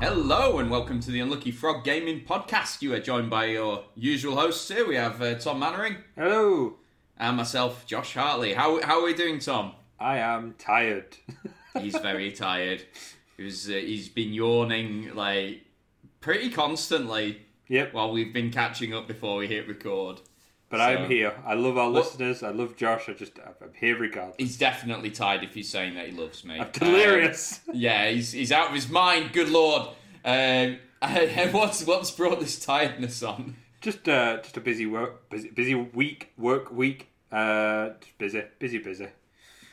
Hello and welcome to the Unlucky Frog Gaming Podcast. You are joined by your usual hosts here. We have uh, Tom Mannering Hello. and myself, Josh Hartley. How how are we doing, Tom? I am tired. He's very tired. He was, uh, he's been yawning like pretty constantly yep. while we've been catching up before we hit record. But so- I'm here. I love our What- listeners. I love Josh. I just I'm here regardless. He's definitely tired if he's saying that he loves me. I'm delirious. Um, yeah, he's he's out of his mind. Good lord. Um, what's what's brought this tiredness on? just uh, just a busy work, busy, busy week, work week. Uh, just busy, busy, busy.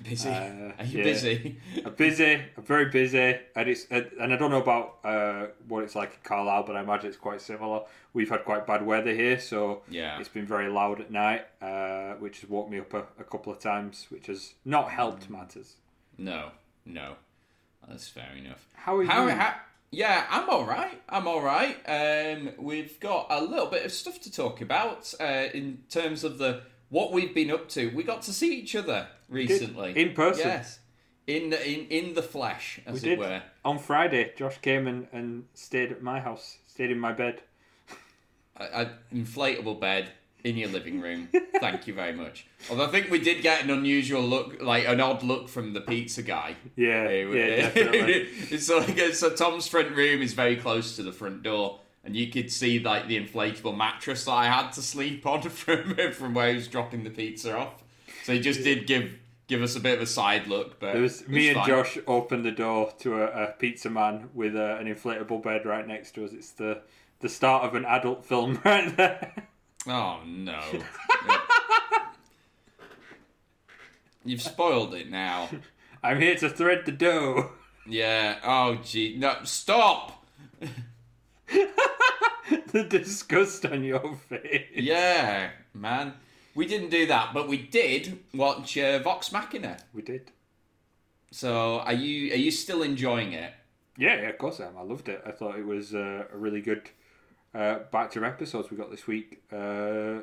Busy. Uh, Are you yeah. busy? I'm busy. I'm very busy, and it's and I don't know about uh, what it's like in Carlisle, but I imagine it's quite similar. We've had quite bad weather here, so Yeah. it's been very loud at night, uh, which has woke me up a, a couple of times, which has not helped Mm. matters. No, no. That's fair enough. How are How, you? how, yeah, I'm all right. I'm all right. Um, we've got a little bit of stuff to talk about uh, in terms of the what we've been up to. We got to see each other recently In person. Yes, in in in the flesh, as We it did. were. On Friday, Josh came and, and stayed at my house, stayed in my bed. An inflatable bed in your living room. Thank you very much. Although I think we did get an unusual look, like an odd look from the pizza guy. Yeah, yeah, definitely. it's like so Tom's front room is very close to the front door, and you could see like the inflatable mattress that I had to sleep on from from where he was dropping the pizza off. So he just did give give us a bit of a side look, but It was me and fine. Josh opened the door to a, a pizza man with a, an inflatable bed right next to us. It's the the start of an adult film right there. Oh no! You've spoiled it now. I'm here to thread the dough. Yeah. Oh gee, no! Stop. the disgust on your face. Yeah, man. We didn't do that, but we did watch uh, Vox Machina. We did. So, are you are you still enjoying it? Yeah, yeah, of course I am. I loved it. I thought it was uh, a really good uh, batch of episodes we got this week. Uh,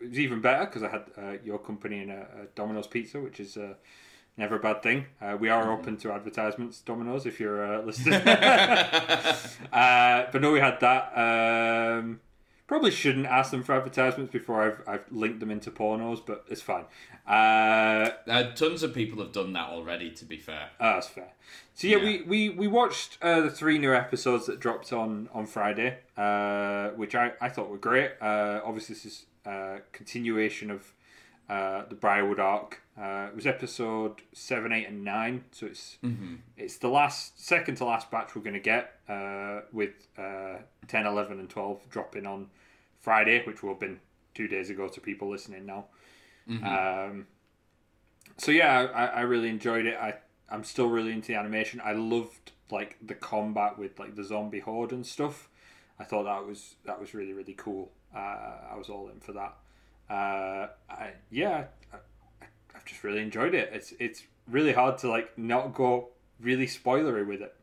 it was even better because I had uh, your company and a, a Domino's pizza, which is uh, never a bad thing. Uh, we are open to advertisements, Domino's, if you're uh, listening. uh, but no, we had that. Um, probably shouldn't ask them for advertisements before I've, I've linked them into pornos, but it's fine. Uh, Uh, tons of people have done that already. To be fair. Ah, that's fair. So yeah, Yeah. we, we, we watched uh, the three new episodes that dropped on on Friday, uh, which I, I thought were great. Uh, obviously, this is a continuation of uh, the Briarwood arc. Uh, it was episode seven, eight, and nine. So it's it's the last second to last batch we're going to get uh, with uh, 10, 11, and twelve dropping on Friday, which will have been two days ago to people listening now. Um, so yeah, I, I really enjoyed it. I I'm still really into the animation. I loved like the combat with like the zombie horde and stuff. I thought that was that was really really cool. Uh, I was all in for that. Uh, I, yeah, I, I've just really enjoyed it. It's it's really hard to like not go really spoilery with it.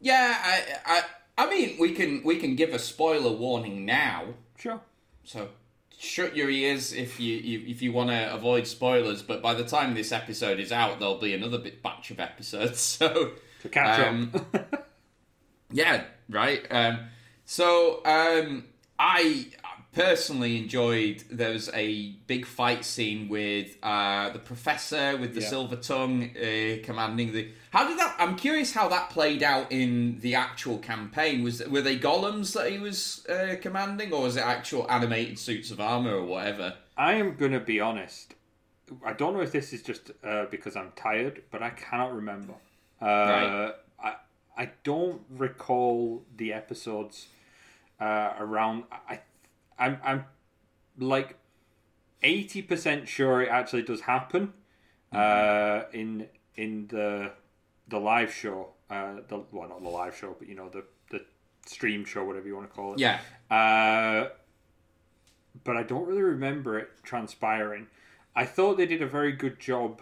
Yeah, I, I I mean we can we can give a spoiler warning now. Sure. So shut your ears if you, you if you want to avoid spoilers. But by the time this episode is out, there'll be another bit batch of episodes. So To catch Um, up. Yeah, right. Um, so um, I personally enjoyed. There was a big fight scene with uh, the professor with the Yeah. silver tongue uh, commanding the. How did that? I'm curious how that played out in the actual campaign. Was were they golems that he was uh, commanding, or was it actual animated suits of armor or whatever? I am gonna be honest. I don't know if this is just uh, because I'm tired, but I cannot remember. Uh, Right. I I don't recall the episodes uh, around. I I'm I'm like eighty percent sure it actually does happen uh, in in the the live show. Uh, the well, not the live show, but you know the the stream show, whatever you want to call it. Yeah, Uh, but I don't really remember it transpiring. I thought they did a very good job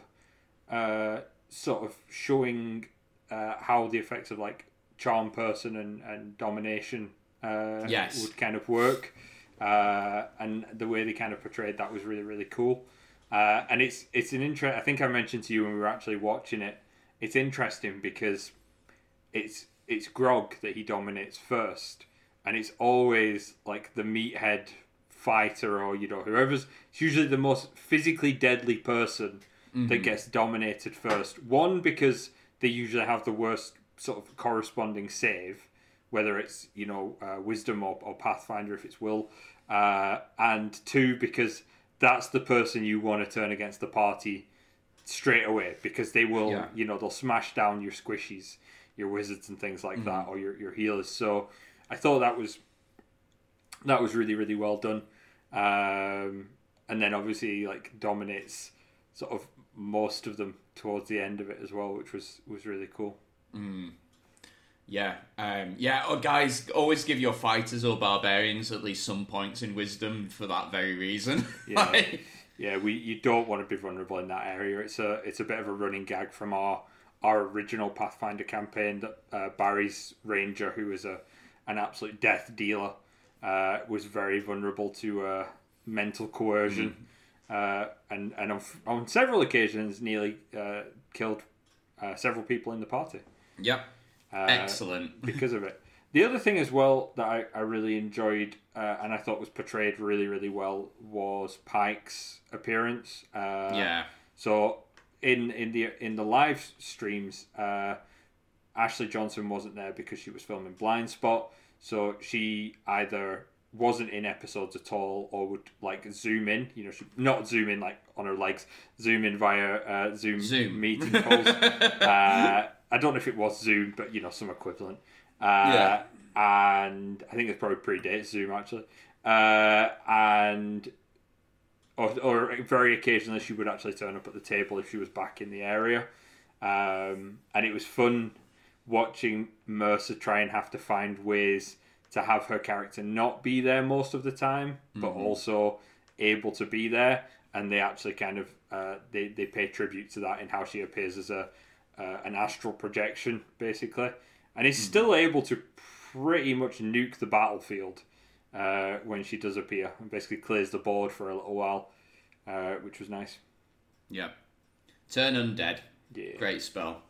uh, sort of showing uh, how the effects of like charm person and, and domination uh, Yes. would kind of work. Uh, and the way they kind of portrayed that was really really cool. Uh, and it's it's an interest. I think I mentioned to you when we were actually watching it. It's interesting because it's it's Grog that he dominates first, and it's always like the meathead fighter or you know whoever's. It's usually the most physically deadly person that gets dominated first. One because they usually have the worst sort of corresponding save, whether it's you know uh, wisdom or, or pathfinder if it's will, uh, and two because that's the person you want to turn against the party straight away because they will Yeah. you know they'll smash down your squishies your wizards and things like that or your, your healers. So i thought that was that was really really well done. Um, and then obviously like dominates sort of most of them towards the end of it as well which was was really cool Yeah, um, yeah. Oh, guys, always give your fighters or barbarians at least some points in wisdom for that very reason. Yeah. Like, yeah we you don't want to be vulnerable in that area it's a it's a bit of a running gag from our our original pathfinder campaign that uh, barry's ranger who was a an absolute death dealer uh, was very vulnerable to uh, mental coercion uh, and and on, on several occasions nearly uh, killed uh, several people in the party yep, uh, excellent. because of it. The other thing as well that I, I really enjoyed uh, and I thought was portrayed really really well was Pike's appearance. Uh, yeah, So in in the in the live streams, uh, Ashley Johnson wasn't there because she was filming Blind Spot. So she either wasn't in episodes at all or would like zoom in you know she, not zoom in like on her legs zoom in via uh, zoom, Zoom. meeting calls uh, i don't know if it was zoom but you know some equivalent. Uh, and i think it's probably predates zoom actually. Uh, and or, or very occasionally she would actually turn up at the table if she was back in the area. Um, and it was fun watching mercer try and have to find ways to have her character not be there most of the time but also able to be there. And they actually kind of uh, they, they pay tribute to that in how she appears as a uh, an astral projection basically and is still able to pretty much nuke the battlefield uh, when she does appear and basically clears the board for a little while, uh, which was nice. yeah. Turn undead. Yeah, Great spell.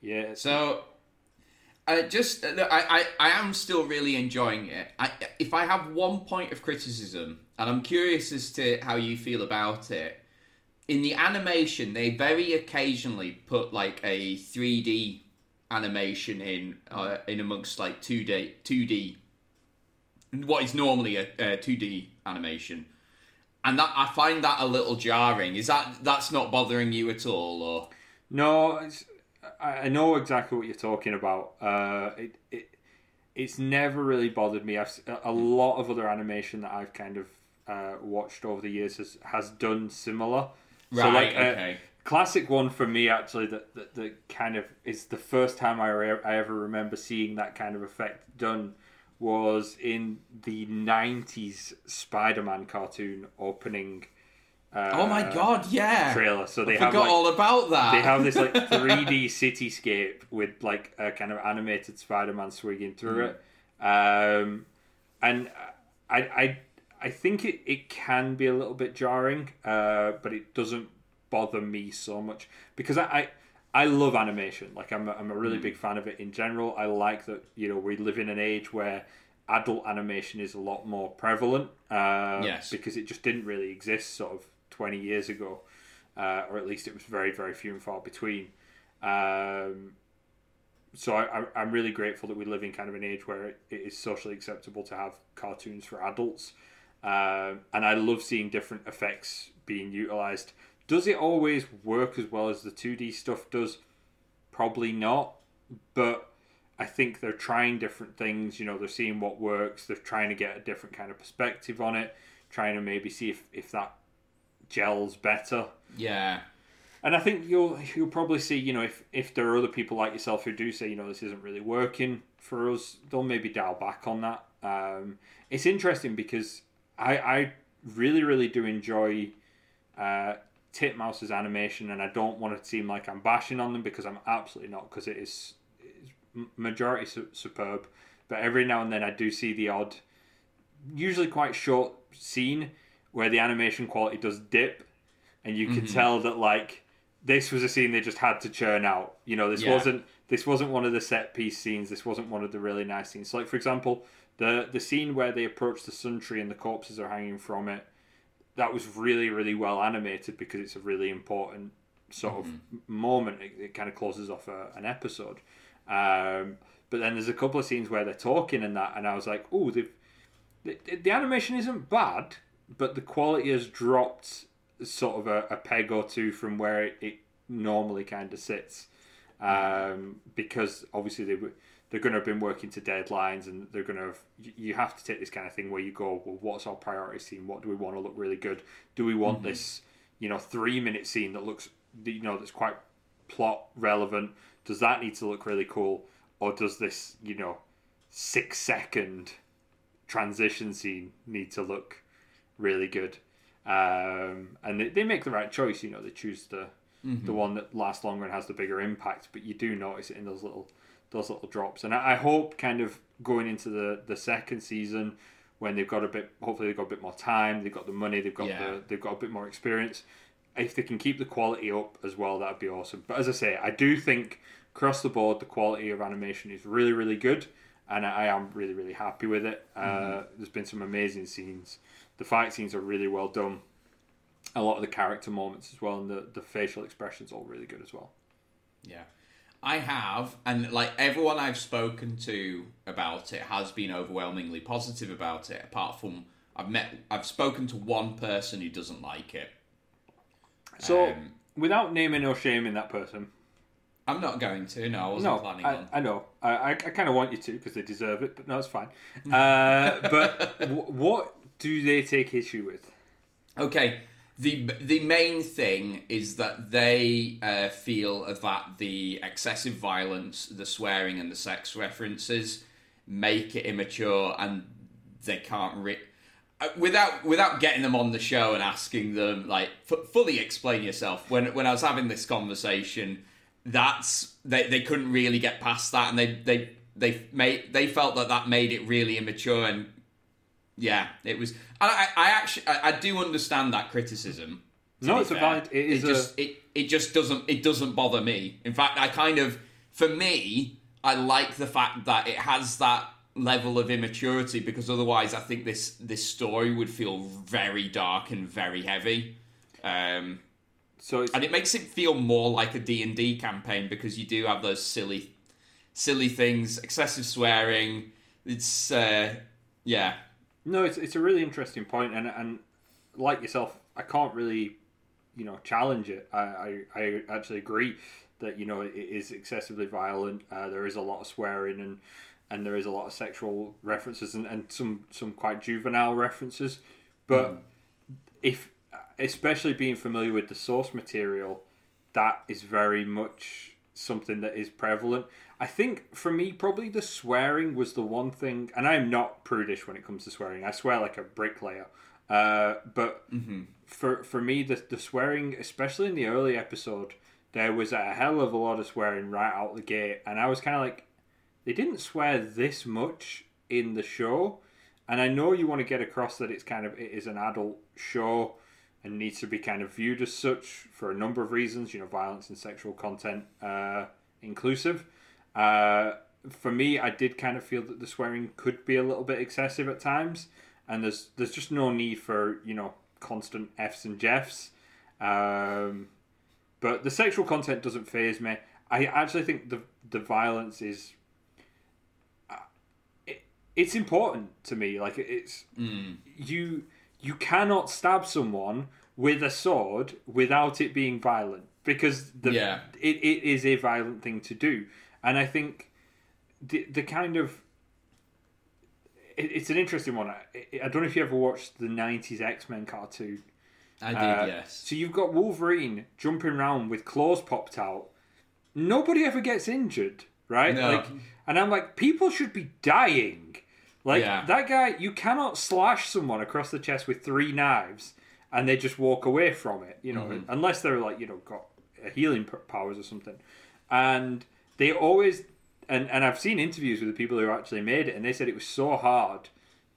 yeah. So, I just look, I, I I am still really enjoying it. I, if I have one point of criticism, and I'm curious as to how you feel about it, in the animation they very occasionally put like a 3D animation in uh, in amongst like 2D 2D what is normally a, a 2D animation. And that I find that a little jarring. Is that that's not bothering you at all, or No, I know exactly what you're talking about. Uh, it, it it's never really bothered me. I've a lot of other animation that I've kind of uh, watched over the years has has done similar. So Right, like uh, okay. classic one for me actually that, that that kind of is the first time I re- I ever remember seeing that kind of effect done was in the 90s Spider-Man cartoon opening uh, oh my god, yeah, trailer so they I have forgot like, all about that. they have this like 3D cityscape with like a kind of animated Spider-Man swinging through it, um, and I, I I think it, it can be a little bit jarring, uh, but it doesn't bother me so much because I. I I love animation. Like I'm, a, I'm a really big fan of it in general. I like that you know we live in an age where adult animation is a lot more prevalent. Uh, Yes. Because it just didn't really exist sort of 20 years ago, uh, or at least it was very, very few and far between. Um, so I, I'm really grateful that we live in kind of an age where it is socially acceptable to have cartoons for adults. Um, and I love seeing different effects being utilized. Does it always work as well as the 2D stuff does? Probably not. But I think they're trying different things. You know, they're seeing what works. They're trying to get a different kind of perspective on it. Trying to maybe see if, if that gels better. yeah, And I think you'll you'll probably see, you know, if if there are other people like yourself who do say, you know, this isn't really working for us, they'll maybe dial back on that. Um, it's interesting because I I really really do enjoy uh, Titmouse's animation, and I don't want to seem like I'm bashing on them because I'm absolutely not, because it is it's majority su- superb. But every now and then I do see the odd, usually quite short scene where the animation quality does dip, and you can tell that like this was a scene they just had to churn out. You know, this Yeah. wasn't this wasn't one of the set piece scenes. This wasn't one of the really nice scenes. So, like for example, the the scene where they approach the sun tree and the corpses are hanging from it, that was really really well animated because it's a really important sort of moment. It, it kind of closes off a, an episode. Um, but then there's a couple of scenes where they're talking and that, and I was like, oh, the, the the animation isn't bad, but the quality has dropped sort of a, a peg or two from where it, it normally kind of sits. Um, because obviously they were- they're going to have been working to deadlines and they're going to have, you- have to take this kind of thing where you go well what's our priority scene? What do we want to look really good? Do we want this you know three minute scene that looks you know that's quite plot relevant? Does that need to look really cool? Or does this you know six second transition scene need to look really good? Um, and they, they make the right choice you know they choose the the one that lasts longer and has the bigger impact but you do notice it in those little those little drops. And I, I hope kind of going into the the second season when they've got a bit hopefully they've got a bit more time they've got the money they've got Yeah. the they've got a bit more experience if they can keep the quality up as well that'd be awesome. But as I say I do think across the board the quality of animation is really really good and I, I am really really happy with it. Uh, there's been some amazing scenes. The fight scenes are really well done. A lot of the character moments as well and the, the facial expressions all really good as well. Yeah. I have, and like everyone I've spoken to about it has been overwhelmingly positive about it. Apart from I've met, I've spoken to one person who doesn't like it. so Um, without naming or shaming that person I'm not going to. No, I wasn't no planning I, on. I know I, I, I kind of want you to because they deserve it but no it's fine uh, but w- what do they take issue with Okay. The the main thing is that they uh, feel that the excessive violence, the swearing, and the sex references make it immature, and they can't re- uh, without without getting them on the show and asking them like f- fully explain yourself. When when I was having this conversation, that's they, they couldn't really get past that, and they they they made they felt that that made it really immature and yeah, it was. And I, I actually, I, I do understand that criticism. No, it's a fair. valid- it is a- just, it, it just doesn't, it doesn't bother me. In fact, I kind of, for me, I like the fact that it has that level of immaturity because otherwise, I think this this story would feel very dark and very heavy. Um, so it's, and it makes it feel more like a D&D campaign because you do have those silly silly things excessive swearing it's uh yeah No, it's it's a really interesting point, and and like yourself, I can't really, you know, challenge it. I I, I actually agree that you know it is excessively violent. Uh, there is a lot of swearing and and there is a lot of sexual references and, and some some quite juvenile references. But if especially being familiar with the source material, that is very much something that is prevalent. I think for me, probably the swearing was the one thing, and I'm not prudish when it comes to swearing. I swear like a bricklayer. Uh, but for for me, the the swearing, especially in the early episode, there was a hell of a lot of swearing right out the gate, and I was kind of like, they didn't swear this much in the show, and I know you want to get across that it's kind of it is an adult show and needs to be kind of viewed as such for a number of reasons, you know, violence and sexual content uh, inclusive. Uh, for me, I did kind of feel that the swearing could be a little bit excessive at times, and there's there's just no need for you know constant f's and jeffs. Um, but the sexual content doesn't faze me. I actually think the the violence is. uh, It, it's important to me. Like it's you you cannot stab someone with a sword without it being violent because the Yeah. it, it is a violent thing to do. And i think the the kind of it, it's an interesting one. I, I don't know if you ever watched the 90s x-men cartoon. I did uh, yes. so you've got wolverine jumping around with claws popped out. Nobody ever gets injured right? No. like and i'm like people should be dying like Yeah. that guy you cannot slash someone across the chest with three knives and they just walk away from it. You know, mm-hmm. unless they're like you know got healing powers or something, and they always and and I've seen interviews with the people who actually made it, and they said it was so hard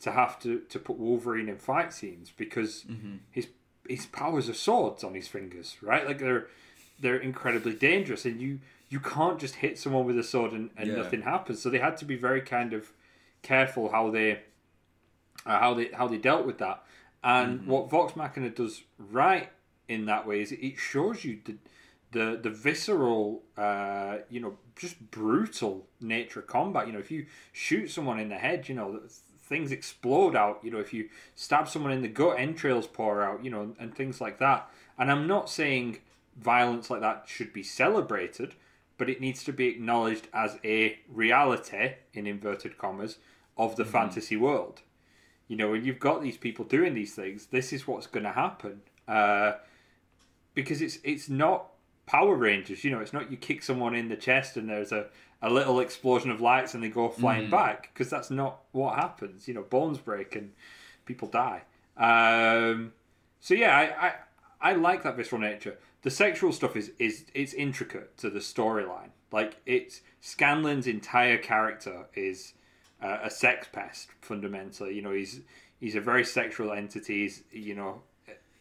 to have to to put Wolverine in fight scenes because mm-hmm. his his powers are swords on his fingers, right? Like they're they're incredibly dangerous, and you you can't just hit someone with a sword and, and Yeah. nothing happens. So they had to be very kind of careful how they uh, how they how they dealt with that. And what Vox Machina does right in that way is it shows you the the the visceral, uh, you know, just brutal nature of combat. You know, if you shoot someone in the head, you know, things explode out. You know, if you stab someone in the gut, entrails pour out. You know, and things like that. And I'm not saying violence like that should be celebrated, but it needs to be acknowledged as a reality in inverted commas of the fantasy world. You know, when you've got these people doing these things, this is what's going to happen. Uh, because it's it's not Power Rangers. You know, it's not you kick someone in the chest and there's a, a little explosion of lights and they go flying back. Because that's not what happens. You know, bones break and people die. Um, so yeah, I, I I like that visceral nature. The sexual stuff is is it's intricate to the storyline. Like it's Scanlan's entire character is uh, a sex pest fundamentally. You know, he's he's a very sexual entity. He's you know,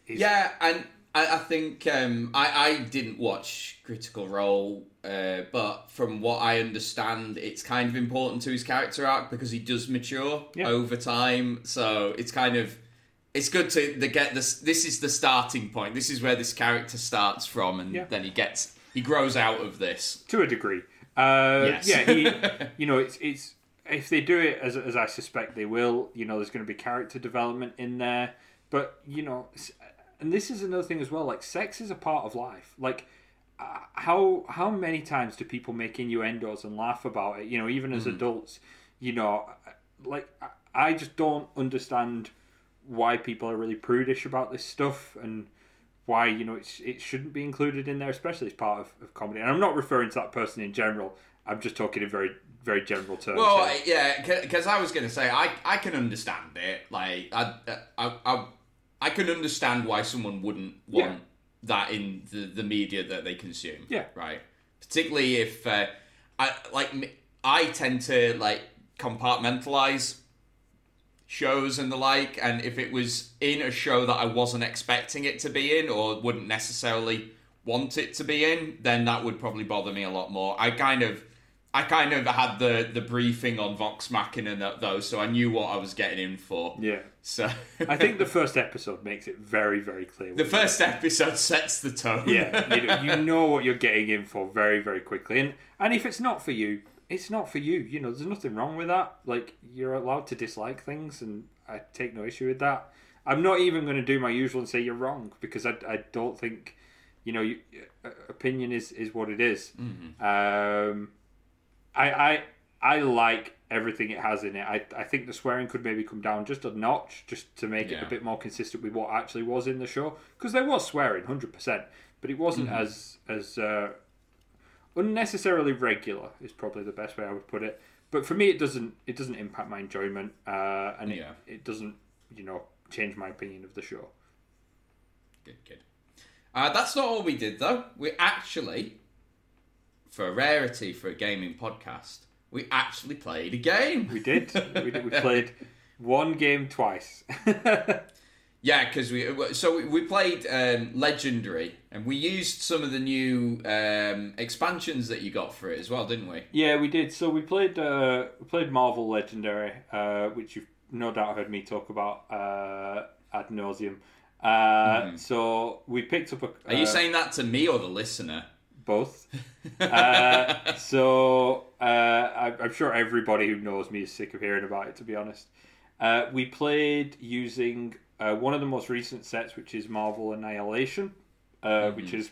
he's, Yeah, and I, I think um, I, I didn't watch Critical Role, uh, but from what I understand, it's kind of important to his character arc because he does mature Yeah. over time. So it's kind of it's good to the get this. This is the starting point. This is where this character starts from, and Yeah. then he gets he grows out of this. to a degree. Uh, Yes. Yeah, he, you know, it's it's if they do it as as I suspect they will. You know, there's going to be character development in there, but you know, and this is another thing as well. Like, sex is a part of life. Like, uh, how how many times do people make innuendos and laugh about it? You know, even as adults, you know, like I just don't understand why people are really prudish about this stuff and why you know it's it shouldn't be included in there, especially as part of, of comedy. And I'm not referring to that person in general. I'm just talking in very very general terms. Well, here. Yeah, because I was going to say I I can understand it. Like I I I, I can understand why someone wouldn't want Yeah. that in the, the media that they consume. Yeah. Right. Particularly if uh, I like I tend to like compartmentalize shows and the like, and if it was in a show that I wasn't expecting it to be in or wouldn't necessarily want it to be in, then that would probably bother me a lot more. I kind of I kind of had the the briefing on Vox Machina and that though, so I knew what I was getting in for. yeah. So I think the first episode makes it very very clear. the first episode sets the tone. yeah, you know, you know what you're getting in for very very quickly, and and if it's not for you, it's not for you. You know, there's nothing wrong with that. Like you're allowed to dislike things, and I take no issue with that. I'm not even going to do my usual and say you're wrong because I, I don't think, you know, you, uh, opinion is is what it is. Um, I I I like everything it has in it. I I think the swearing could maybe come down just a notch, just to make it a bit more consistent with what actually was in the show. Because there was swearing, hundred percent, but it wasn't as as uh, unnecessarily regular. Is probably the best way I would put it. But for me, it doesn't it doesn't impact my enjoyment, uh, and Yeah. it, it doesn't you know change my opinion of the show. Good, good. Uh, that's not all we did, though. We actually, for a rarity for a gaming podcast, we actually played a game. We did. we did. We played one game twice. Yeah, because we so we- we played um, Legendary, and we used some of the new um, expansions that you got for it as well, didn't we? Yeah, we did. So we played uh, we played Marvel Legendary, uh, which you've no doubt heard me talk about uh, ad nauseum. Uh, So we picked up a. Are you uh, saying that to me or the listener? both? uh, so uh, I, I'm sure everybody who knows me is sick of hearing about it. To be honest, uh, we played using uh, one of the most recent sets, which is Marvel Annihilation, uh, which is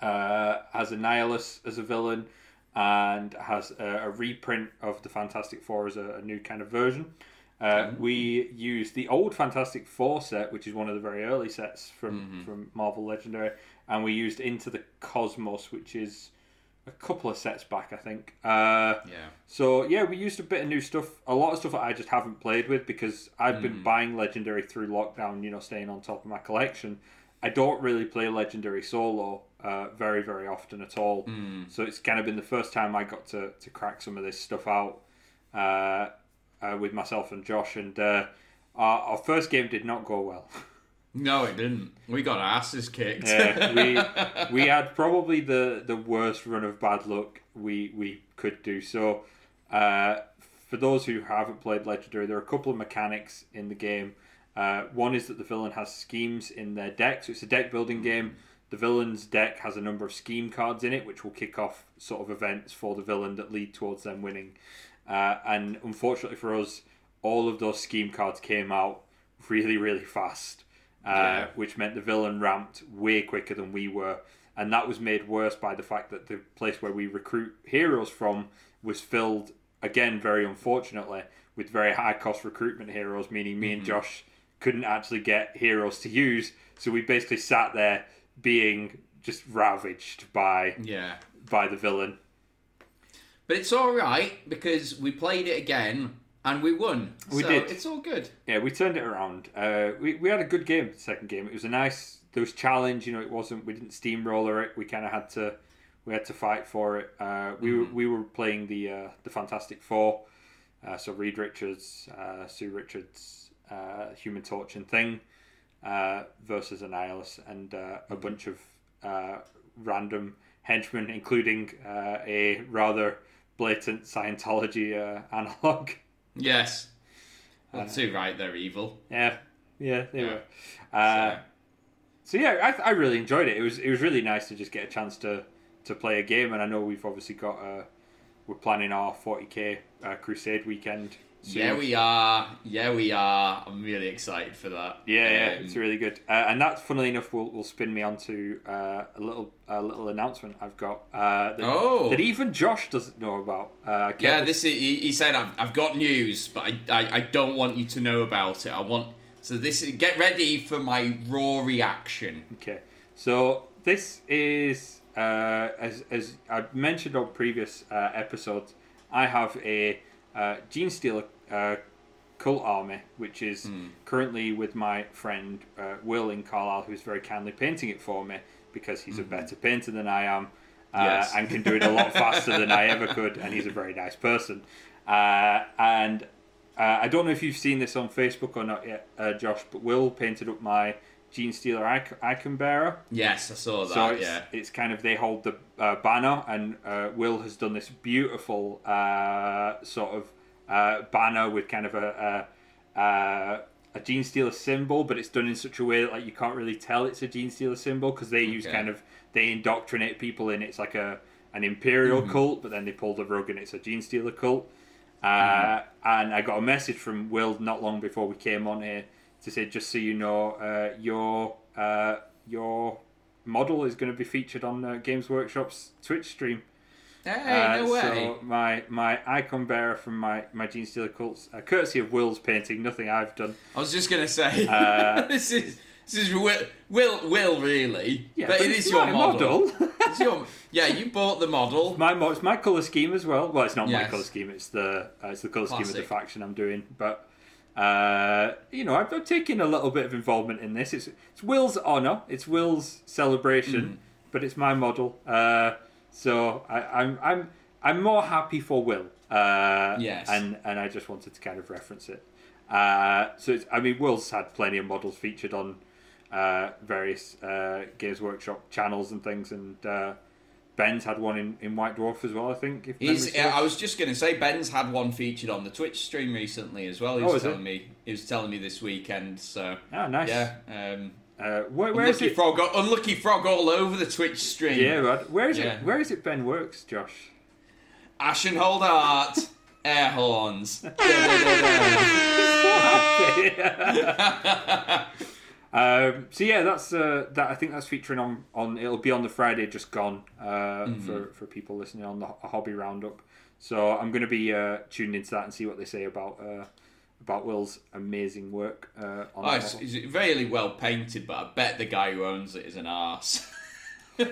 uh, has Annihilus as a villain and has a, a reprint of the Fantastic Four as a, a new kind of version. Uh, we used the old Fantastic Four set, which is one of the very early sets from, from Marvel Legendary, and we used Into the Cosmos, which is a couple of sets back, I think. Uh, Yeah. so yeah, we used a bit of new stuff, a lot of stuff that I just haven't played with because I've been buying Legendary through lockdown. You know, staying on top of my collection. I don't really play Legendary solo uh, very very often at all. So it's kind of been the first time I got to to crack some of this stuff out uh, uh, with myself and Josh, and uh, our, our first game did not go well. No, it didn't. We got our asses kicked. Yeah, we we had probably the, the worst run of bad luck we we could do. So, uh, for those who haven't played Legendary, there are a couple of mechanics in the game. Uh, one is that the villain has schemes in their deck, so it's a deck building game. The villain's deck has a number of scheme cards in it, which will kick off sort of events for the villain that lead towards them winning. Uh, and unfortunately for us, all of those scheme cards came out really, really fast uh, Yeah. which meant the villain ramped way quicker than we were. And that was made worse by the fact that the place where we recruit heroes from was filled, again, very unfortunately, with very high cost recruitment heroes, meaning me and Josh couldn't actually get heroes to use. So we basically sat there being just ravaged by yeah. by the villain. But it's all right because we played it again and we won. We so did. It's all good. Yeah, we turned it around. Uh, we we had a good game. Second game, it was a nice. There was challenge. You know, it wasn't. We didn't steamroller it. We kind of had to. We had to fight for it. Uh, we were we were playing the uh, the Fantastic Four. Uh, so Reed Richards, uh, Sue Richards, uh, Human Torch, and Thing uh, versus Annihilus, and uh, a bunch of uh, random henchmen, including uh, a rather blatant Scientology uh, analog. Yes. Well, too right, they're evil. Yeah, yeah, they Yeah. were. Uh, So- so yeah, I, I really enjoyed it. It was it was really nice to just get a chance to to play a game, and I know we've obviously got uh we're planning our 40k uh, Crusade weekend. Yeah, we are. Yeah, we are. I'm really excited for that. Yeah, yeah, Um, it's really good, uh, and that, funnily enough, will, will spin me onto uh, a little a little announcement I've got uh, that, Oh. that even Josh doesn't know about. Uh, Yeah, this- this is, he, he said I've, I've got news, but I, I, I don't want you to know about it. I want so this is get ready for my raw reaction. Okay, so this is uh, as as I mentioned on previous uh, episodes. I have a uh, Gene Stealer uh, cult army, which is Hmm. currently with my friend uh, Will in Carlisle, who's very kindly painting it for me because he's a better painter than I am. Uh. Yes. and can do it a lot faster than I ever could, and he's a very nice person. Uh, and uh, I don't know if you've seen this on Facebook or not yet, uh, Josh, but Will painted up my Gene Stealer icon, bearer. Yes, I saw that. So it's, yeah. it's kind of they hold the uh, banner, and uh, Will has done this beautiful uh, sort of uh, banner with kind of a a, a a Gene Stealer symbol, but it's done in such a way that like you can't really tell it's a Gene Stealer symbol because they use Okay. kind of they indoctrinate people in it's like a an imperial Mm-hmm. cult, but then they pull the rug and it's a Gene Stealer cult. Uh, Mm-hmm. And I got a message from Will not long before we came on here to say, just so you know, uh, your uh, your model is going to be featured on uh, Games Workshop's Twitch stream. Hey, Uh, no way. So my my icon bearer from my my Gene Stealer cults, uh, courtesy of Will's painting, nothing I've done. I was just gonna say Uh, this is this is Will Will, Will really, Yeah, but, it it's your my model. It's your, yeah, you bought the model. my it's my color scheme as well. Well, it's not my color scheme. It's the uh, it's the color scheme of the faction I'm doing. But uh, you know, I've, I've taken a little bit of involvement in this. It's it's Will's honor. It's Will's celebration, Mm. but it's my model. Uh, so I, I'm I'm I'm more happy for Will. Uh, Yes. and and I just wanted to kind of reference it. Uh, so it's, I mean, Will's had plenty of models featured on uh, various uh, Games Workshop channels and things, and uh, Ben's had one in, in White Dwarf as well. I think. If He's. I was just going to say Ben's had one featured on the Twitch stream recently as well. He Oh, was it? telling me he was telling me this weekend. So Ah, nice. yeah, um, Uh, where, where is unlucky it? frog, unlucky frog all over the Twitch stream. Yeah, right. Where is Yeah. it? Where is it? Ben works, Josh. Ashenhold Art, air horns. um, so yeah, that's uh, that. I think that's featuring on on. It'll be on the Friday just gone uh, Mm-hmm. for for people listening on the Ho- hobby roundup. So I'm going to be uh, tuned into that and see what they say about uh, about Will's amazing work uh, on. Oh, it's, it's really well painted, but I bet the guy who owns it is an arse. You're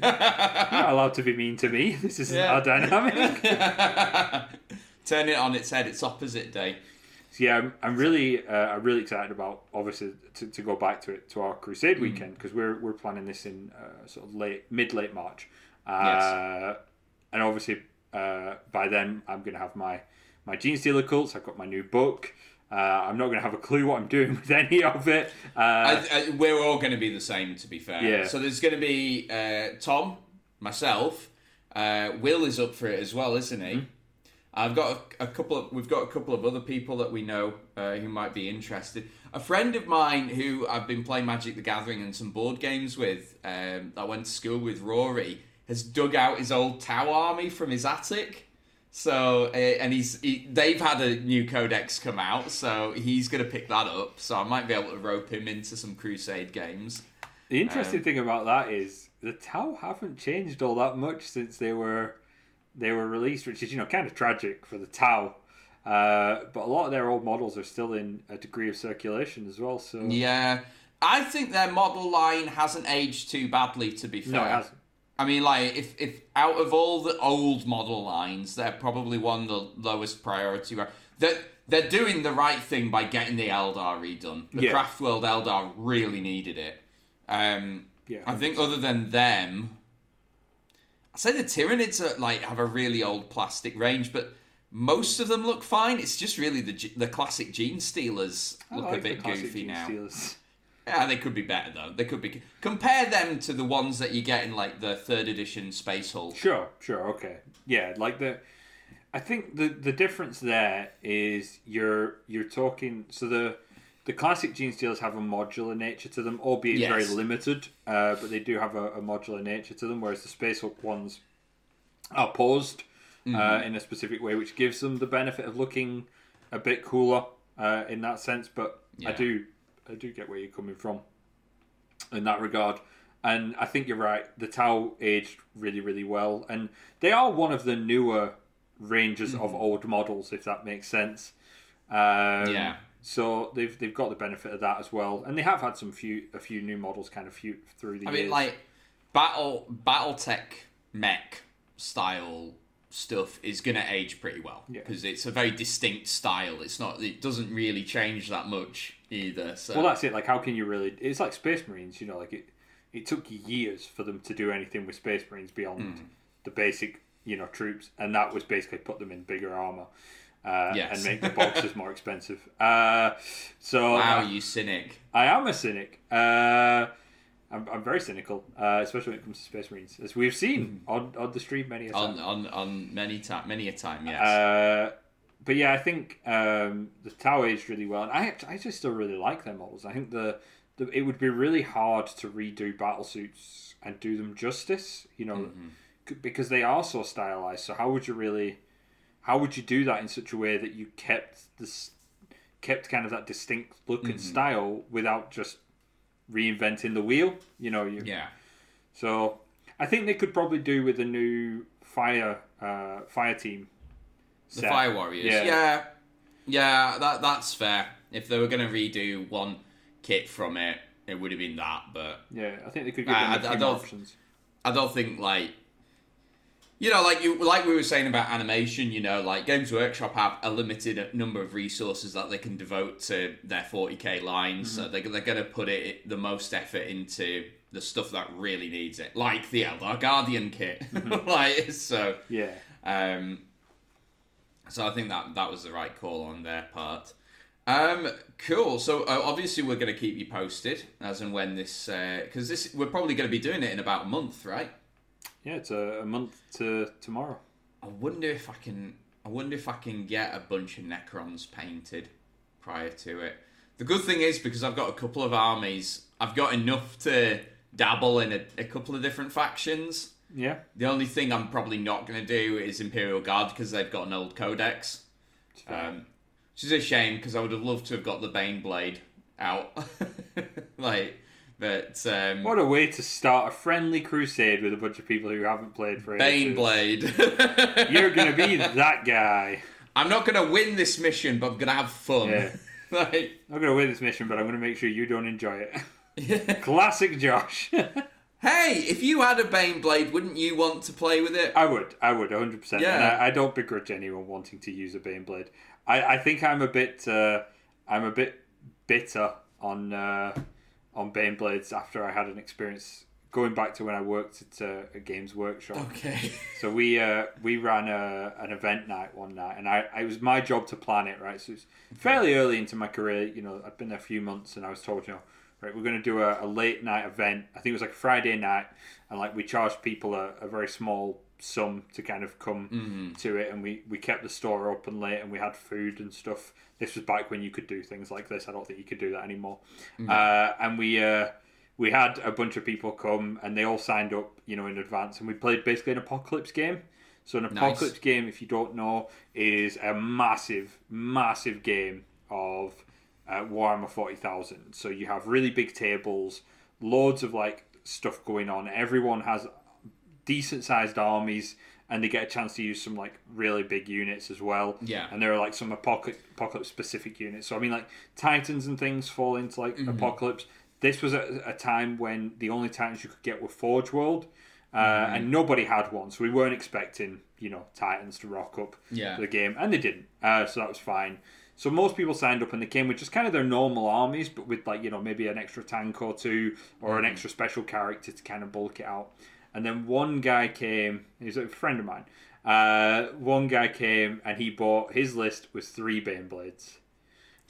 not allowed to be mean to me. This isn't Yeah. our dynamic. Turn it on its head. It's opposite day. So yeah, I'm, I'm really, uh, I'm really excited about obviously to, to go back to it to our Crusade Mm. weekend because we're we're planning this in uh, sort of late, mid late March, uh, and obviously uh, by then I'm going to have my my Gene Stealer cults. I've got my new book. Uh, I'm not going to have a clue what I'm doing with any of it. Uh, I, I, we're all going to be the same, to be fair. Yeah. So there's going to be uh, Tom, myself, uh, Will is up for it as well, isn't he? I've got a, a couple of. We've got a couple of other people that we know uh, who might be interested. A friend of mine who I've been playing Magic the Gathering and some board games with. Um, I went to school with Rory has dug out his old Tau army from his attic. So uh, and he's he, they've had a new codex come out, so he's gonna pick that up. So I might be able to rope him into some Crusade games. the interesting um, thing about that is the Tau haven't changed all that much since they were they were released, which is you know kind of tragic for the Tau. Uh, but a lot of their old models are still in a degree of circulation as well. So Yeah, I think their model line hasn't aged too badly. To be fair, no, it hasn't. I mean, like if if out of all the old model lines, they're probably one of the lowest priority. They're they're doing the right thing by getting the Eldar redone. The Yeah. Craft World Eldar really needed it. Um, Yeah, I think other than them, I say the Tyranids are like have a really old plastic range, but most of them look fine. It's just really the the classic Gene Stealers look like a bit goofy now. Yeah, they could be better though. They could be. Compare them to the ones that you get in like the third edition Space Hulk. Sure, sure, okay, yeah. Like the, I think the the difference there is you're you're talking. So the the classic Gene Stealers have a modular nature to them, albeit Yes. very limited. Uh, but they do have a, a modular nature to them, whereas the Space Hulk ones are posed uh, in a specific way, which gives them the benefit of looking a bit cooler uh, in that sense. But I do I do get where you're coming from in that regard. And I think you're right. The Tau aged really, really well, and they are one of the newer ranges of old models, if that makes sense. Um, Yeah. So they've they've got the benefit of that as well, and they have had some few a few new models kind of few through the I years. mean, like battle BattleTech mech style stuff is gonna age pretty well Yeah. because it's a very distinct style. It's not. It doesn't really change that much either. So well, that's it. Like, how can you really? It's like Space Marines. You know, like it. It took years for them to do anything with Space Marines beyond Hmm. the basic, you know, troops, and that was basically put them in bigger armor. Uh, Yes. and make the boxes more expensive. Uh, so wow, uh, you cynic. I am a cynic. Uh, I'm, I'm very cynical, uh, especially when it comes to Space Marines, as we've seen on, on the stream many a time. On on on many time, many a time. Yes. Uh, but yeah, I think um, the Tau aged really well, and I I just still really like their models. I think the, the it would be really hard to redo battle suits and do them justice, you know, c- because they are so stylized. So how would you really, how would you do that in such a way that you kept this, kept kind of that distinct look and style without just reinventing the wheel? You know, you yeah. so I think they could probably do with a new fire uh, fire team. The. Fire Warriors. Yeah. Yeah. yeah. that that's fair. If they were going to redo one kit from it, it would have been that. But Yeah, I think they could give them I- I few more don't- options. I don't think like you know, like you like we were saying about animation. You know, like Games Workshop have a limited number of resources that they can devote to their 40k lines. So they, they're going to put it the most effort into the stuff that really needs it, like the Eldar Guardian kit. like so. Yeah, Um, so I think that that was the right call on their part. Um, cool. So uh, obviously we're going to keep you posted as and when this because this we're probably going to be doing it in about a month, right? Yeah, it's a, a month to tomorrow. I wonder if I can. I wonder if I can get a bunch of Necrons painted prior to it. The good thing is because I've got a couple of armies, I've got enough to dabble in a, a couple of different factions. Yeah, The only thing I'm probably not going to do is Imperial Guard because they've got an old codex. Um, which is a shame because I would have loved to have got the Bane Blade out. like, but um, what a way to start a friendly crusade with a bunch of people who haven't played for Bane ages. Blade. You're gonna be that guy. I'm not going to win this mission, but I'm going to have fun. Yeah. like, I'm gonna win this mission, but I'm gonna make sure you don't enjoy it. Classic Josh. Hey, if you had a Baneblade, wouldn't you want to play with it? I would, I would, 100%. And Yeah. I, I don't begrudge anyone wanting to use a Baneblade. I, I think I'm a bit, uh, I'm a bit bitter on uh, on Baneblades after I had an experience going back to when I worked at uh, a Games Workshop. Okay. So we uh, we ran a, an event night one night, and I it was my job to plan it. Right, so it's fairly early into my career. You know, I'd been there a few months, and I was told, you know, right, we're going to do a, a late night event. I think it was like a Friday night, and like we charged people a, a very small sum to kind of come to it, and we we kept the store open late, and we had food and stuff. This was back when you could do things like this. I don't think you could do that anymore. Uh, and we. Uh, we had a bunch of people come and they all signed up, you know, in advance, and we played basically an apocalypse game. So an apocalypse game, if you don't know, is a massive, massive game of uh, Warhammer Forty Thousand. So you have really big tables, loads of like stuff going on. Everyone has decent sized armies, and they get a chance to use some like really big units as well. Yeah. and there are like some apocalypse, apocalypse specific units. So I mean, like Titans and things fall into like apocalypse. This was a, a time when the only Titans you could get were Forge World, uh, and nobody had one, so we weren't expecting you know Titans to rock up Yeah. to the game, and they didn't. Uh, so that was fine. So most people signed up and they came with just kind of their normal armies, but with like you know maybe an extra tank or two or an extra special character to kind of bulk it out. And then one guy came. He's a friend of mine. Uh, one guy came and he bought his list was three Baneblades,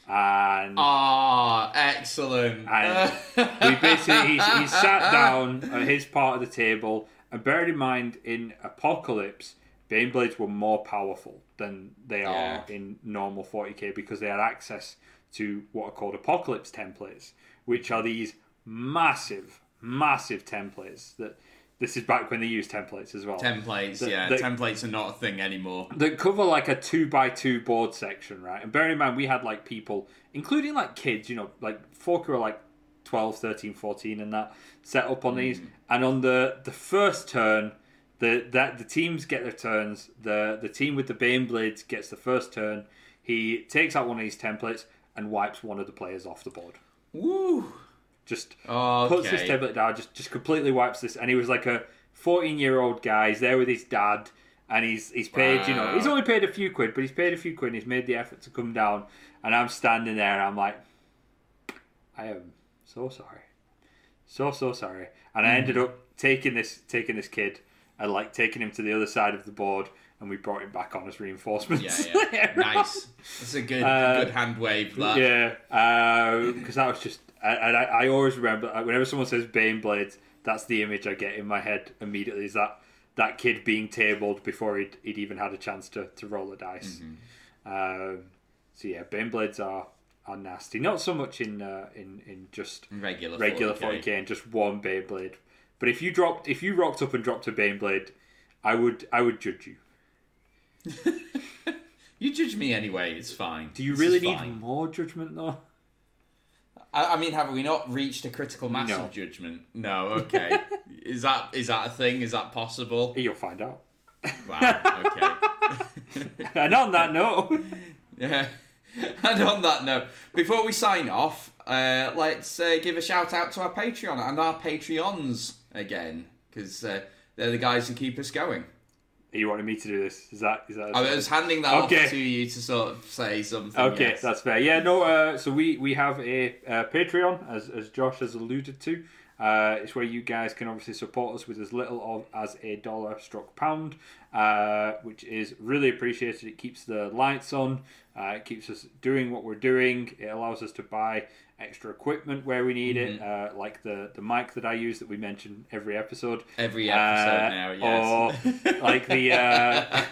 and Ah, excellent. And we basically he, he sat down at his part of the table and beared in mind in apocalypse Baneblades were more powerful than they Yeah. are in normal 40k because they had access to what are called apocalypse templates which are these massive massive templates that this is back when they used templates as well templates, The- yeah. the- templates are not a thing anymore. that cover like a two by two board section, right? And bearing in mind, we had like people, including like kids, you know, like folk who are like 12, 13, 14 and that, set up on these. Mm. And on the the first turn, the that the teams get their turns. The the team with the Baneblades gets the first turn. He takes out one of these templates and wipes one of the players off the board. Woo. Just Okay. puts this tablet down, just just completely wipes this. And he was like a 14 year old guy. He's there with his dad, and he's he's paid. You know, he's only paid a few quid, but he's paid a few quid. and He's made the effort to come down, and I'm standing there, and I'm like, I am so sorry, so so sorry. And I ended hmm. up taking this taking this kid and like taking him to the other side of the board, and we brought him back on as reinforcements. Yeah, yeah. nice. That's a good, Uh, good hand wave. That. Yeah, because that was just, I- and I, I always remember uh, whenever someone says Baneblades, that's the image I get in my head immediately. Is that that kid being tabled before he'd, he'd even had a chance to, to roll a dice? Um, so yeah, Baneblades are are nasty. Not so much in uh, in in just Regular, regular 40K. 40k and just one Baneblade. But if you dropped, if you rocked up and dropped a Baneblade, I would I would judge you. You judge me anyway. It's fine. Do you This really need fine. more judgment though? I, I mean, have we not reached a critical mass No. of judgment? No. Okay. is that is that a thing? Is that possible? You'll find out. Wow. Okay. And on that note. Yeah. And on that note, before we sign off, uh, let's uh, give a shout out to our Patreon and our Patreons again, because uh, they're the guys who keep us going. You wanted me to do this? Is that is that? I was handing that Okay. off to you to sort of say something. okay, yes. that's fair. Yeah, no. Uh, so we we have a uh, Patreon, as as Josh has alluded to. Uh, it's where you guys can obviously support us with as little of as a dollar struck pound, uh, which is really appreciated. It keeps the lights on, uh, it keeps us doing what we're doing. It allows us to buy extra equipment where we need it, uh, like the the mic that I use that we mention every episode. Every episode Uh, now, yes. Or like the uh,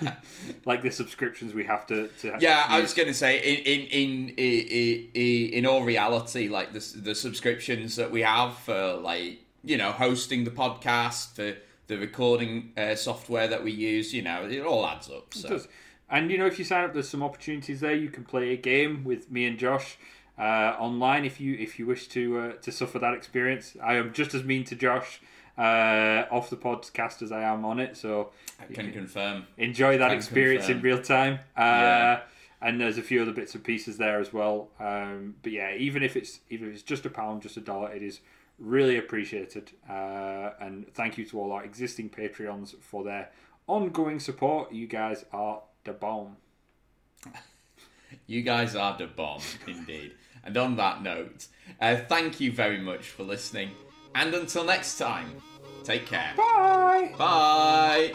like the subscriptions we have to. to Yeah, I was going to say in in in in, in, in all reality, like the the subscriptions that we have for like you know hosting the podcast, for the recording uh, software that we use, you know, it all adds up. So does. And you know, if you sign up, there's some opportunities there. You can play a game with me and Josh uh, online if you if you wish to uh, to suffer that experience. I am just as mean to Josh uh, off the podcast as I am on it. So I can confirm. enjoy that Can experience in real time. Uh, Yeah. And there's a few other bits and pieces there as well. Um, but yeah, even if it's even if it's just a pound, just a dollar, it is Really appreciated. Uh, and thank you to all our existing Patreons for their ongoing support. You guys are the bomb. You guys are the bomb, indeed. And on that note, uh, thank you very much for listening. And until next time, take care. Bye. Bye.